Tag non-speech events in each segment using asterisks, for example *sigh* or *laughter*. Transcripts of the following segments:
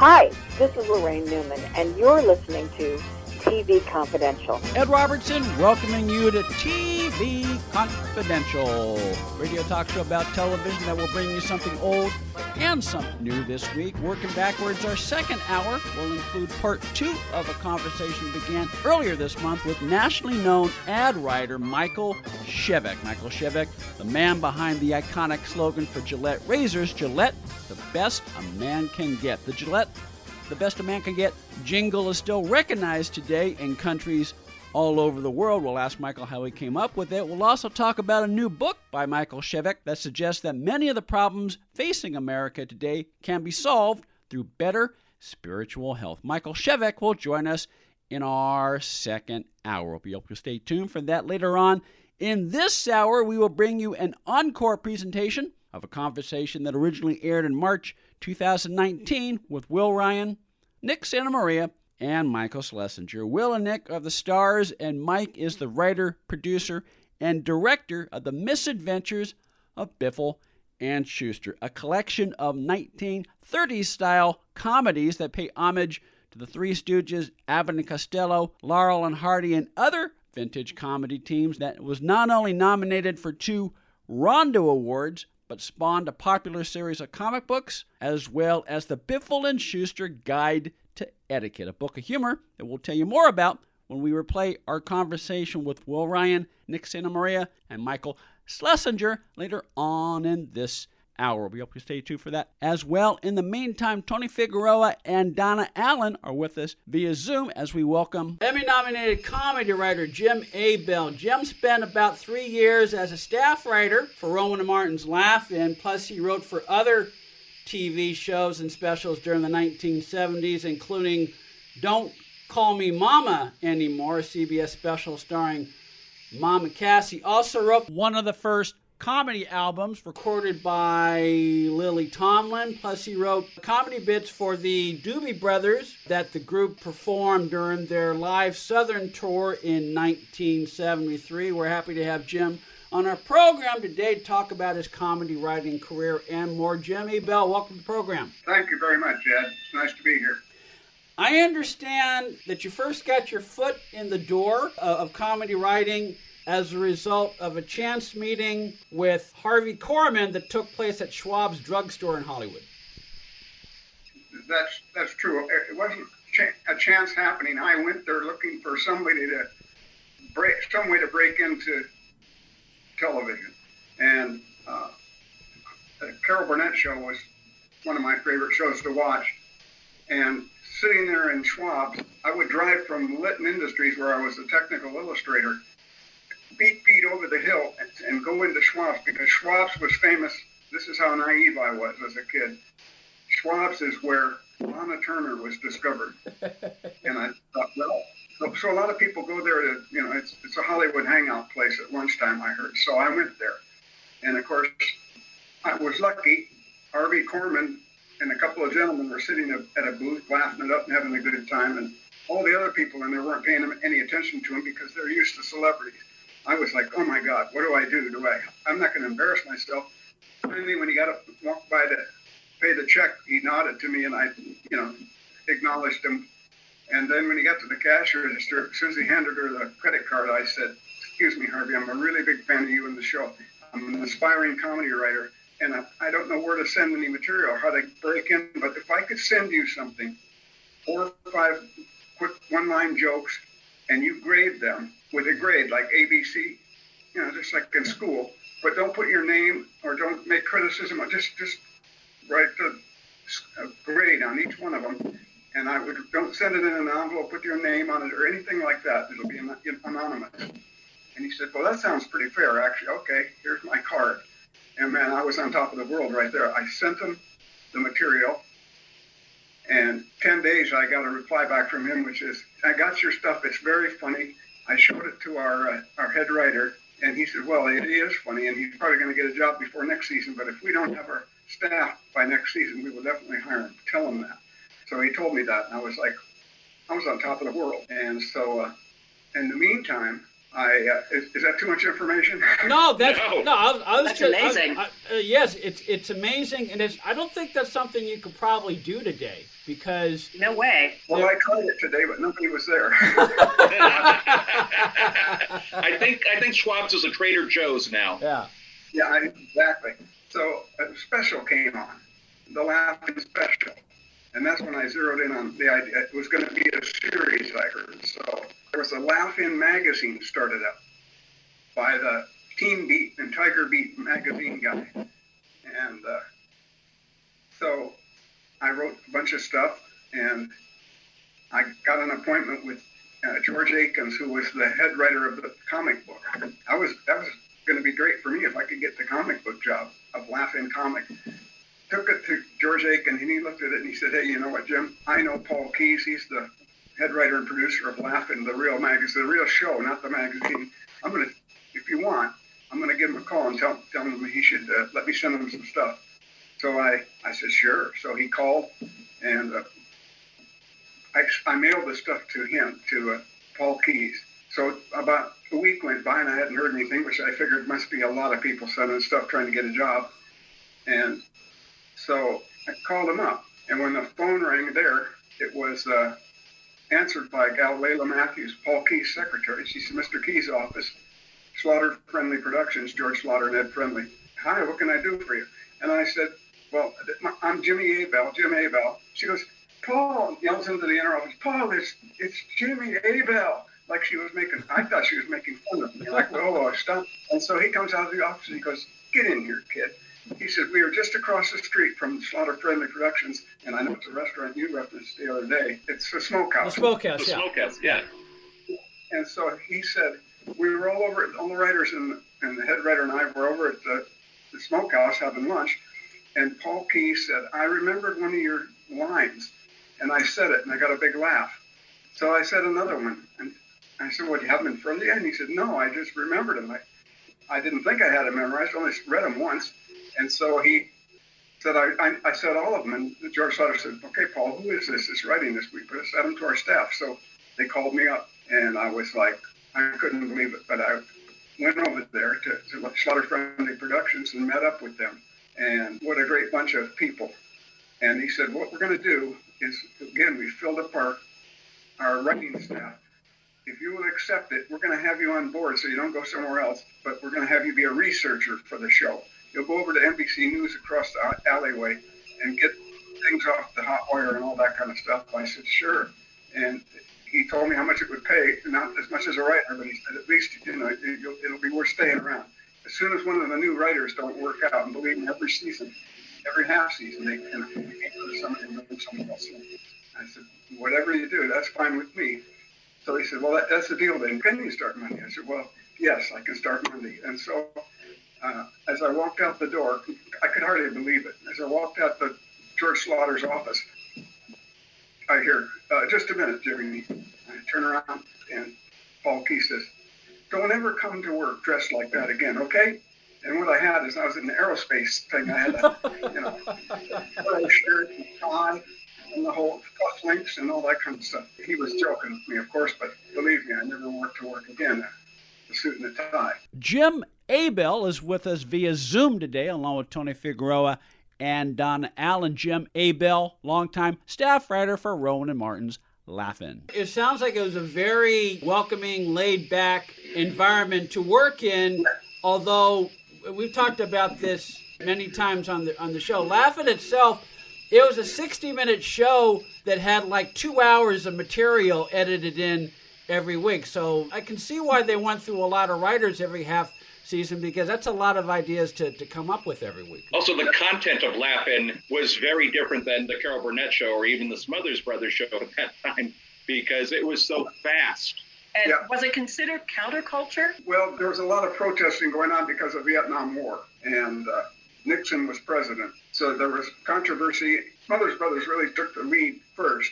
Hi, this is Laraine Newman, and you're listening to TV Confidential. Ed Robertson welcoming you to TV Confidential, radio talk show about television that will bring you something old and something new this week. Working backwards, our second hour will include part two of a conversation began earlier this month with nationally known ad writer Michael Shevack. Michael Shevack, the man behind the iconic slogan for Gillette razors, Gillette, the best a man can get. The Gillette the best a man can get jingle is still recognized today in countries all over the world. We'll ask Michael how he came up with it. We'll also talk about a new book by Michael Shevack that suggests that many of the problems facing America today can be solved through better spiritual health. Michael Shevack will join us in our second hour. We hope you'll stay tuned for that later on. In this hour, we will bring you an encore presentation of a conversation that originally aired in March 2019 with Will Ryan, Nick Santa Maria, and Michael Schlesinger. Will and Nick are the stars, and Mike is the writer, producer, and director of The Misadventures of Biffle and Shooster, a collection of 1930s style comedies that pay homage to the Three Stooges, Abbott and Costello, Laurel and Hardy, and other vintage comedy teams that was not only nominated for two Rondo Awards, but spawned a popular series of comic books, as well as the Biffle and Shooster Guide to Etiquette, a book of humor that we'll tell you more about when we replay our conversation with Will Ryan, Nick Santa Maria, and Michael Schlesinger later on in this hour. We hope you stay tuned for that as well. In the meantime, Tony Figueroa and Donna Allen are with us via Zoom as we welcome Emmy nominated comedy writer Jim Abell. Jim spent about three years as a staff writer for Rowan and Martin's Laugh-In, plus he wrote for other TV shows and specials during the 1970s, including Don't Call Me Mama Anymore, CBS special starring Mama Cass. He also wrote one of the first comedy albums recorded by Lily Tomlin. Plus, he wrote comedy bits for the Doobie Brothers that the group performed during their live Southern tour in 1973. We're happy to have Jim on our program today to talk about his comedy writing career and more. Jim Bell, welcome to the program. Thank you very much, Ed. It's nice to be here. I understand that you first got your foot in the door uh, of comedy writing as a result of a chance meeting with Harvey Korman that took place at Schwab's drugstore in Hollywood. That's that's true. It wasn't a chance happening. I went there looking for somebody to break, some way to break into television, and uh, the Carol Burnett show was one of my favorite shows to watch. And sitting there in Schwab's, I would drive from Litton Industries, where I was a technical illustrator, beat Pete over the hill and, and go into Schwab's because Schwab's was famous. This is how naive I was as a kid. Schwab's is where Lana Turner was discovered. *laughs* and I thought, well, so, so a lot of people go there to, you know, it's, it's a Hollywood hangout place at lunchtime, I heard. So I went there. And of course, I was lucky. Harvey Korman and a couple of gentlemen were sitting at a booth, laughing it up and having a good time. And all the other people in there weren't paying any attention to him because they're used to celebrities. I was like, oh my God, what do I do? Do I? I'm not going to embarrass myself. Finally, when he got up, walked by to pay the check, he nodded to me, and I, you know, acknowledged him. And then when he got to the cash register, as soon as he handed her the credit card, I said, "Excuse me, Harvey, I'm a really big fan of you and the show. I'm an aspiring comedy writer, and I, I don't know where to send any material, how to break in. But if I could send you something, four or five quick one-line jokes, and you grade them." with a grade like ABC, you know, just like in school. But don't put your name or don't make criticism. Just just write the grade on each one of them. And I would don't send it in an envelope, put your name on it or anything like that. It'll be anonymous. And he said, well, that sounds pretty fair, actually. Okay, here's my card. And man, I was on top of the world right there. I sent him the material. And 10 days, I got a reply back from him, which is, I got your stuff. It's very funny. I showed it to our uh, our head writer, and he said, "Well, it is funny, and he's probably going to get a job before next season. But if we don't have our staff by next season, we will definitely hire him. Tell him that." So he told me that, and I was like, I was on top of the world. And so, uh, in the meantime, I uh, is, is, that too much information? No, that's no. no I, I, was that's just, amazing. I, uh, yes, it's it's amazing, and it's. I don't think that's something you could probably do today because no way. Well, I tried it today, but nobody was there. *laughs* I think I think Schwab's is a Trader Joe's now. Yeah. Yeah, I, exactly. So a special came on, the Laugh-In special, and that's when I zeroed in on the idea. It was going to be a series, I heard. So there was a Laugh-In magazine started up by the Teen Beat and Tiger Beat magazine guy, and uh, so I wrote a bunch of stuff, and I got an appointment with uh, George Akins, who was the head writer of the comic book. I was that was going to be great for me if I could get the comic book job of Laugh-In Comic. Took it to George Aiken, and he looked at it and he said, "Hey, you know what, Jim? I know Paul Keyes. He's the head writer and producer of Laugh-In, the real magazine, the real show, not the magazine. I'm gonna, if you want, I'm gonna give him a call and tell tell him he should uh, let me send him some stuff." So I I said, "Sure." So he called, and uh, I I mailed the stuff to him to uh, Paul Keyes. So about a week went by and I hadn't heard anything, which I figured must be a lot of people sending stuff trying to get a job. And so I called him up, and when the phone rang there, it was uh, answered by gal Layla Matthews, Paul Keyes' secretary. She said, Mr. Keyes' office, Schlatter Friendly Productions, George Schlatter and Ed Friendly. Hi, what can I do for you? And I said, well, I'm Jimmy Abell, Jim Abell. She goes, Paul, yells into the inner office, Paul, it's, it's Jimmy Abell like she was making, I thought she was making fun of me. Like, oh, stop. And so he comes out of the office and he goes, get in here, kid. He said, we are just across the street from Schlatter Friendly Productions, and I know it's a restaurant you referenced the other day. It's a smokehouse. The smokehouse, the yeah. smokehouse, yeah. And so he said, we were all over, at all the writers and, and the head writer and I were over at the, the smokehouse having lunch, and Paul Keyes said, I remembered one of your lines, and I said it, and I got a big laugh. So I said another one, and I said, "What do you have them in front of you?" And he said, "No, I just remembered them. I, I didn't think I had them memorized. I only read them once." And so he said, I, I, I said all of them. And George Schlatter said, "Okay, Paul, who is this that's writing this? We put us them to our staff." So they called me up, and I was like, I couldn't believe it, but I went over there to, to Schlatter Friendly Productions and met up with them. And what a great bunch of people. And he said, what we're going to do is, again, we filled up our, our writing staff if you will accept it, we're going to have you on board so you don't go somewhere else, but we're going to have you be a researcher for the show. You'll go over to NBC News across the alleyway and get things off the hot wire and all that kind of stuff. I said, sure. And he told me how much it would pay, not as much as a writer, but he said, at least, you know, it'll be worth staying around. As soon as one of the new writers don't work out, and believe me, every season, every half season, they can bring someone else in. I said, whatever you do, that's fine with me. So he said, well, that, that's the deal then. Can you start Monday? I said, well, yes, I can start Monday. And so uh, as I walked out the door, I could hardly believe it. As I walked out the George Schlatter's office, I hear, uh, just a minute, Jimmy. I turn around and Paul Keyes says, don't ever come to work dressed like that again, okay? And what I had is I was in the aerospace thing. I had a, you know, shirt and tie and the whole cufflinks and all that kind of stuff. He was joking with me, of course, but believe me, I never want to work again. The suit and the tie. Jim Abell is with us via Zoom today, along with Tony Figueroa and Don Allen. Jim Abell, longtime staff writer for Rowan and Martin's Laugh-In. It sounds like it was a very welcoming, laid back environment to work in, although we've talked about this many times on the on the show. Laugh-In itself it was a 60 minute show that had like two hours of material edited in every week. So I can see why they went through a lot of writers every half season because that's a lot of ideas to, to come up with every week. Also, the content of Laugh-In was very different than the Carol Burnett show or even the Smothers Brothers show at that time because it was so fast. And yeah. was it considered counterculture? Well, there was a lot of protesting going on because of Vietnam War, and uh, Nixon was president. So there was controversy. Smothers Brothers really took the lead first,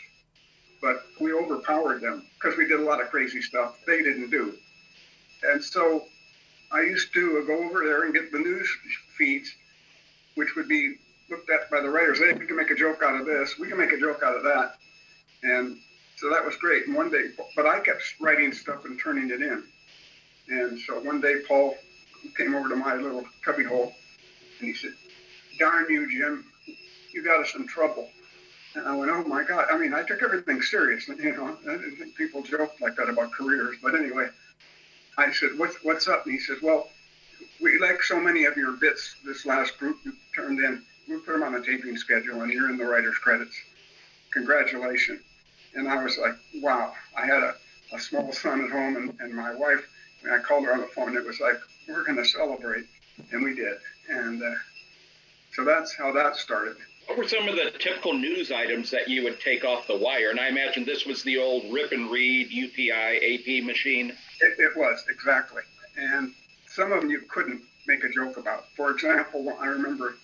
but we overpowered them because we did a lot of crazy stuff they didn't do. And so I used to go over there and get the news feeds, which would be looked at by the writers. Hey, we can make a joke out of this. We can make a joke out of that. And so that was great. And one day, but I kept writing stuff and turning it in. And so one day Paul came over to my little cubby hole and he said, Darn you, Jim, you got us in trouble. And I went, Oh my God. I mean, I took everything serious. You know, I didn't think people joked like that about careers. But anyway, I said, What's, what's up? And he said, Well, we like so many of your bits, this last group you turned in. We put them on the taping schedule and you're in the writer's credits. Congratulations. And I was like, wow. I had a, a small son at home and, and my wife, and I called her on the phone. It was like, we're going to celebrate. And we did. And uh, so that's how that started. What were some of the typical news items that you would take off the wire? And I imagine this was the old rip and read UPI AP machine. It, it was, exactly. And some of them you couldn't make a joke about. For example, I remember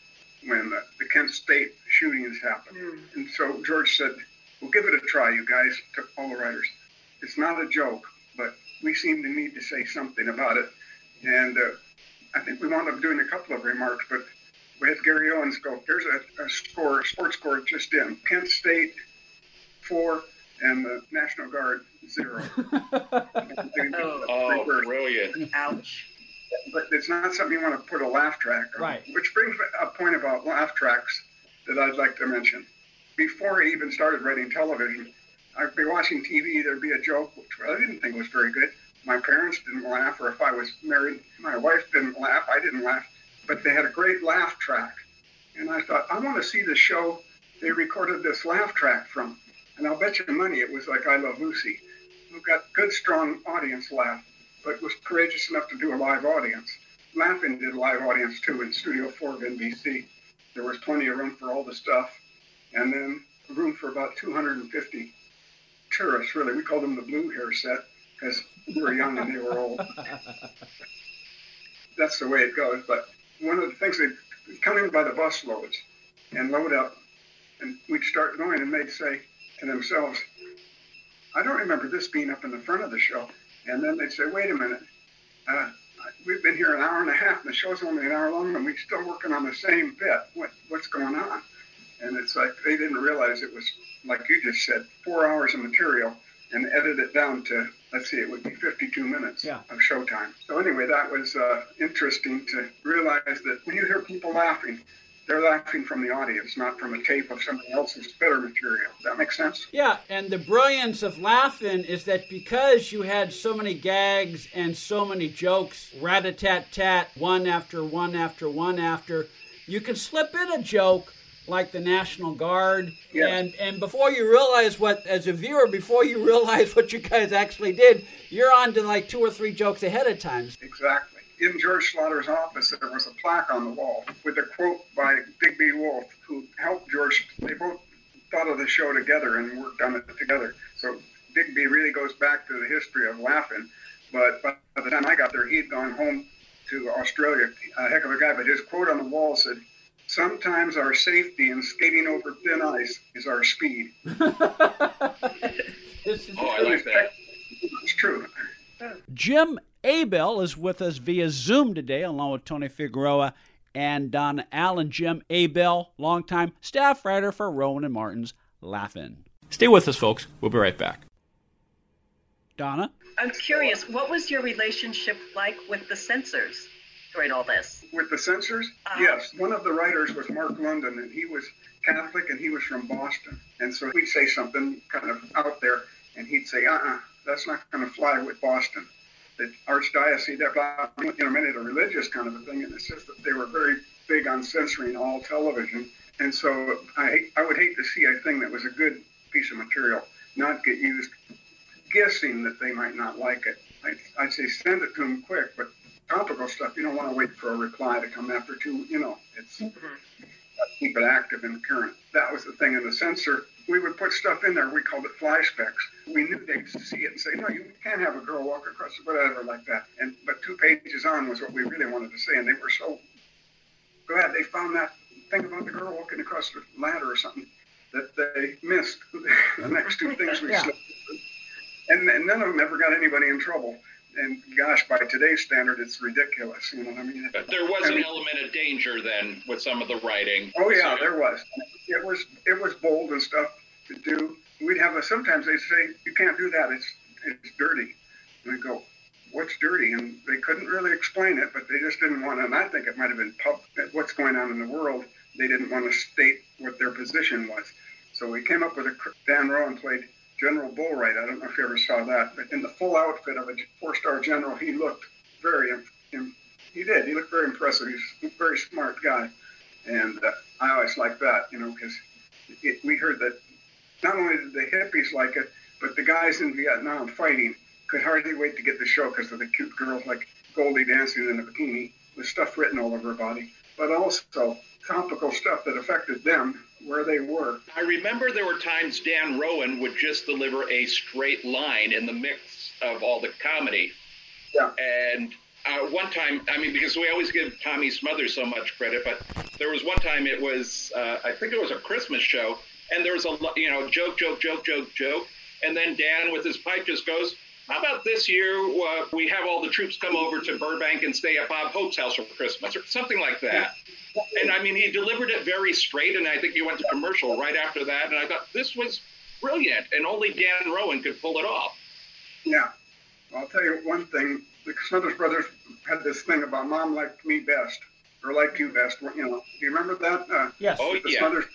when the, the Kent State shootings happened. Mm. And so George said, We'll give it a try, you guys, to all the writers. It's not a joke, but we seem to need to say something about it. And uh, I think we wound up doing a couple of remarks, but we had Gary Owens go, There's a, a score, a sports score just in. Kent State, four, and the National Guard, zero. *laughs* oh, oh brilliant. Ouch but it's not something you want to put a laugh track on. Right. Which brings a point about laugh tracks that I'd like to mention. Before I even started writing television, I'd be watching TV, there'd be a joke, which I didn't think was very good. My parents didn't laugh, or if I was married, my wife didn't laugh, I didn't laugh. But they had a great laugh track. And I thought, I want to see the show they recorded this laugh track from. And I'll bet you money it was like I Love Lucy, who got good, strong audience laugh but was courageous enough to do a live audience. Laugh-In did a live audience too in Studio 4 of NBC. There was plenty of room for all the stuff, and then room for about 250 tourists. Really, we called them the blue hair set because we were young and they were old. *laughs* That's the way it goes. But one of the things they come in by the bus loads and load up, and we'd start going, and they'd say to themselves, "I don't remember this being up in the front of the show." And then they'd say, wait a minute, uh, we've been here an hour and a half and the show's only an hour long and we're still working on the same bit. What, what's going on? And it's like they didn't realize it was, like you just said, four hours of material and edit it down to, let's see, it would be 52 minutes yeah. of showtime. So anyway, that was uh, interesting to realize that when you hear people laughing, they're laughing from the audience, not from a tape of somebody else's better material. Does that make sense? Yeah, and the brilliance of Laugh-In is that because you had so many gags and so many jokes, rat a tat tat, one after one after one after, you can slip in a joke like the National Guard, yes. and and before you realize what, as a viewer, before you *laughs* realize what you guys actually did, you're on to like two or three jokes ahead of time. Exactly in George Schlatter's office, there was a plaque on the wall with a quote by Digby Wolfe, who helped George. They both thought of the show together and worked on it together. So Digby really goes back to the history of Laugh-In. But by the time I got there, he'd gone home to Australia. A heck of a guy. But his quote on the wall said, Sometimes our safety in skating over thin ice is our speed. *laughs* oh, I like that. It's true. Jim Abell is with us via Zoom today, along with Tony Figueroa and Don Allen. Jim Abell, longtime staff writer for Rowan and Martin's Laugh-In. Stay with us, folks. We'll be right back. Donna? I'm curious, what was your relationship like with the censors all this? With the censors? Uh-huh. Yes. One of the writers was Marc London, and he was Catholic and he was from Boston. And so we'd say something kind of out there, and he'd say, uh uh-uh, uh that's not going to fly with Boston. The archdiocese, that you know, made it a religious kind of a thing, and it's just that they were very big on censoring all television. And so I, I would hate to see a thing that was a good piece of material not get used, guessing that they might not like it. I'd, I'd say send it to them quick, but stuff, you don't want to wait for a reply to come after two, you know, it's mm-hmm. keep it active and current. That was the thing in the censor we would put stuff in there. We called it flashbacks. We knew they'd see it and say, "No, you can't have a girl walk across the whatever like that." And but two pages on was what we really wanted to say, and they were so glad they found that thing about the girl walking across the ladder or something that they missed *laughs* the next two things we yeah. And, and none of them ever got anybody in trouble and gosh, by today's standard, it's ridiculous. You know what I mean? But there was I an mean, element of danger then with some of the writing. Oh yeah, so, there was. It was it was bold and stuff to do. We'd have a sometimes they'd say you can't do that. It's it's dirty. And we go, what's dirty? And they couldn't really explain it, but they just didn't want to. And I think it might have been pub, what's going on in the world. They didn't want to state what their position was. So we came up with a Dan Rowan played General Bullwright. I don't know if you ever saw that, but in the full outfit of a four-star general, he looked very. He did. He looked very impressive. He's a very smart guy, and uh, I always like that, you know, because we heard that not only did the hippies like it, but the guys in Vietnam fighting could hardly wait to get the show because of the cute girls like Goldie dancing in a bikini with stuff written all over her body, but also topical stuff that affected them where they were. I remember there were times Dan Rowan would just deliver a straight line in the mix of all the comedy. Yeah. And uh, one time, I mean, because we always give Tommy Smothers so much credit, but there was one time it was, uh, I think it was a Christmas show, and there was a, you know, joke, joke, joke, joke, joke, and then Dan with his pipe just goes, how about this year uh, we have all the troops come over to Burbank and stay at Bob Hope's house for Christmas or something like that. And I mean, he delivered it very straight, and I think he went to commercial right after that. And I thought this was brilliant, and only Dan Rowan could pull it off. Yeah, I'll tell you one thing: the Smothers Brothers had this thing about "Mom liked me best" or "liked you best." You know, do you remember that? Uh, yes. Oh the yeah. Smothers,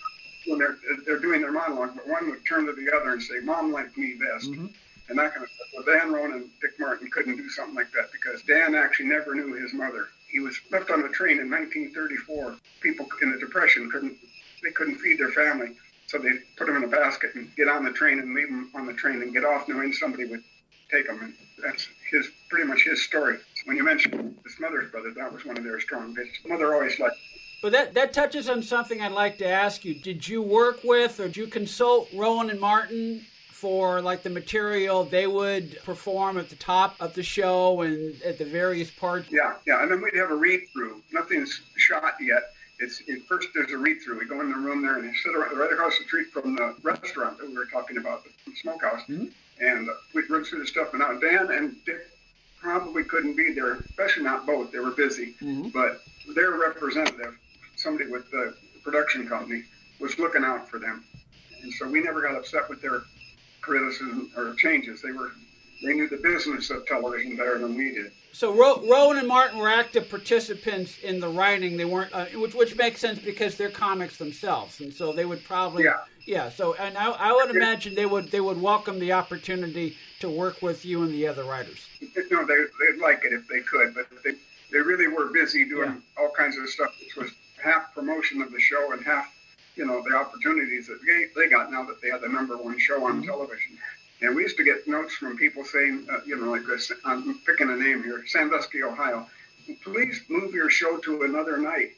when they're they're doing their monologue, but one would turn to the other and say, "Mom liked me best." Mm-hmm. And that kind of stuff. Well, Dan Rowan and Dick Martin couldn't do something like that because Dan actually never knew his mother he was left on the train in 1934. People in the Depression couldn't they couldn't feed their family, so they put him in a basket and get on the train and leave him on the train and get off knowing somebody would take him. And that's his pretty much his story. When you mentioned the mother's brother, that was one of their strong bits. Mother always liked. But that, that touches on something I'd like to ask you. Did you work with or did you consult Rowan and Martin for like the material they would perform at the top of the show and at the various parts? Yeah, yeah, and then we'd have a read through. Nothing's shot yet. It's it, first there's a read through. We go in the room there and they sit right, right across the street from the restaurant that we were talking about, the smokehouse, mm-hmm. and uh, we'd run through the stuff. And now Dan and Dick probably couldn't be there, especially not both. They were busy, mm-hmm. but their representative, somebody with the production company, was looking out for them, and so we never got upset with their criticism or changes. They were they knew the business of television better than we did. So Ro- Rowan and Martin were active participants in the writing. They weren't, uh, which which makes sense because they're comics themselves, and so they would probably yeah yeah. So and I, I would imagine they would they would welcome the opportunity to work with you and the other writers. No, they they'd like it if they could, but they they really were busy doing yeah. all kinds of stuff, which was half promotion of the show and half you know the opportunities that they, they got now that they had the number one show on mm-hmm. television. And we used to get notes from people saying, uh, you know, like this, I'm picking a name here, Sandusky, Ohio. Please move your show to another night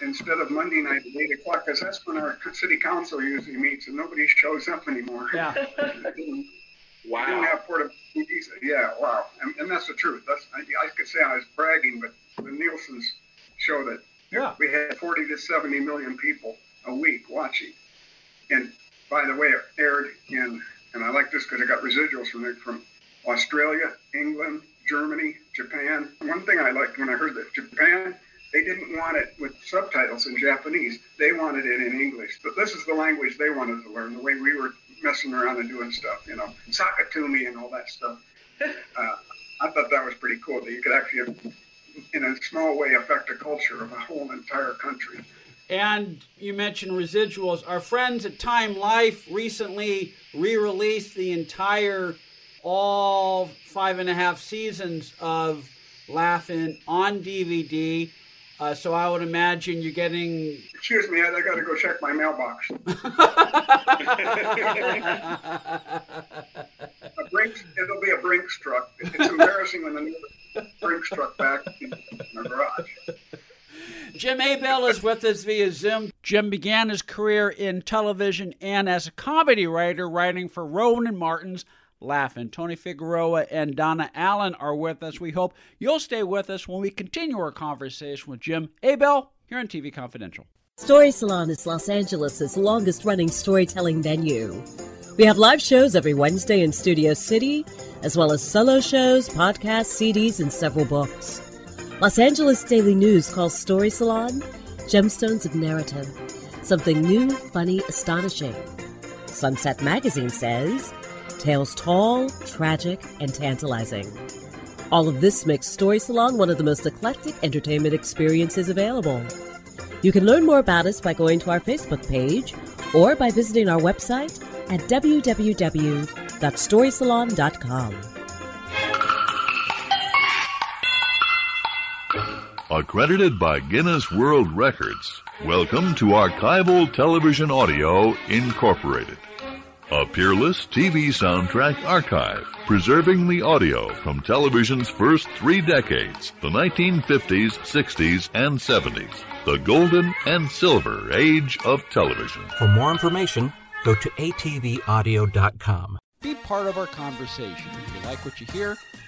instead of Monday night at 8 o'clock, because that's when our city council usually meets and nobody shows up anymore. Yeah. *laughs* wow. didn't have portable TVs. Yeah, wow. And, and, that's the truth. That's I, I could say I was bragging, but the Nielsen's show that yeah. we had 40 to 70 million people a week watching. And by the way, it aired in and I like this because I got residuals from it from Australia, England, Germany, Japan. One thing I liked when I heard that Japan, they didn't want it with subtitles in Japanese. They wanted it in English. But this is the language they wanted to learn, the way we were messing around and doing stuff, you know, sock it to me and all that stuff. *laughs* Uh, I thought that was pretty cool that you could actually, in a small way, affect a culture of a whole entire country. And you mentioned residuals. Our friends at Time Life recently re released the entire, all five and a half seasons of Laugh-In on DVD. Uh, so I would imagine you're getting. Excuse me, I, I got to go check my mailbox. *laughs* a Brinks, it'll be a Brinks truck. It's embarrassing when the Brinks truck back in my garage. Jim Abell is with us via Zoom. Jim began his career in television and as a comedy writer, writing for Rowan and Martin's Laugh-In. Tony Figueroa and Donna Allen are with us. We hope you'll stay with us when we continue our conversation with Jim Abell here on TV Confidential. Story Salon is Los Angeles' longest running storytelling venue. We have live shows every Wednesday in Studio City, as well as solo shows, podcasts, CDs, and several books. Los Angeles Daily News calls Story Salon Gemstones of Narrative. Something new, funny, astonishing. Sunset Magazine says Tales tall, tragic, and tantalizing. All of this makes Story Salon one of the most eclectic entertainment experiences available. You can learn more about us by going to our Facebook page or by visiting our website at www.storysalon.com. Accredited by Guinness World Records, welcome to Archival Television Audio Incorporated, a peerless TV soundtrack archive preserving the audio from television's first three decades, the 1950s, 60s, and 70s, the golden and silver age of television. For more information, go to atvaudio.com. Be part of our conversation. If you like what you hear,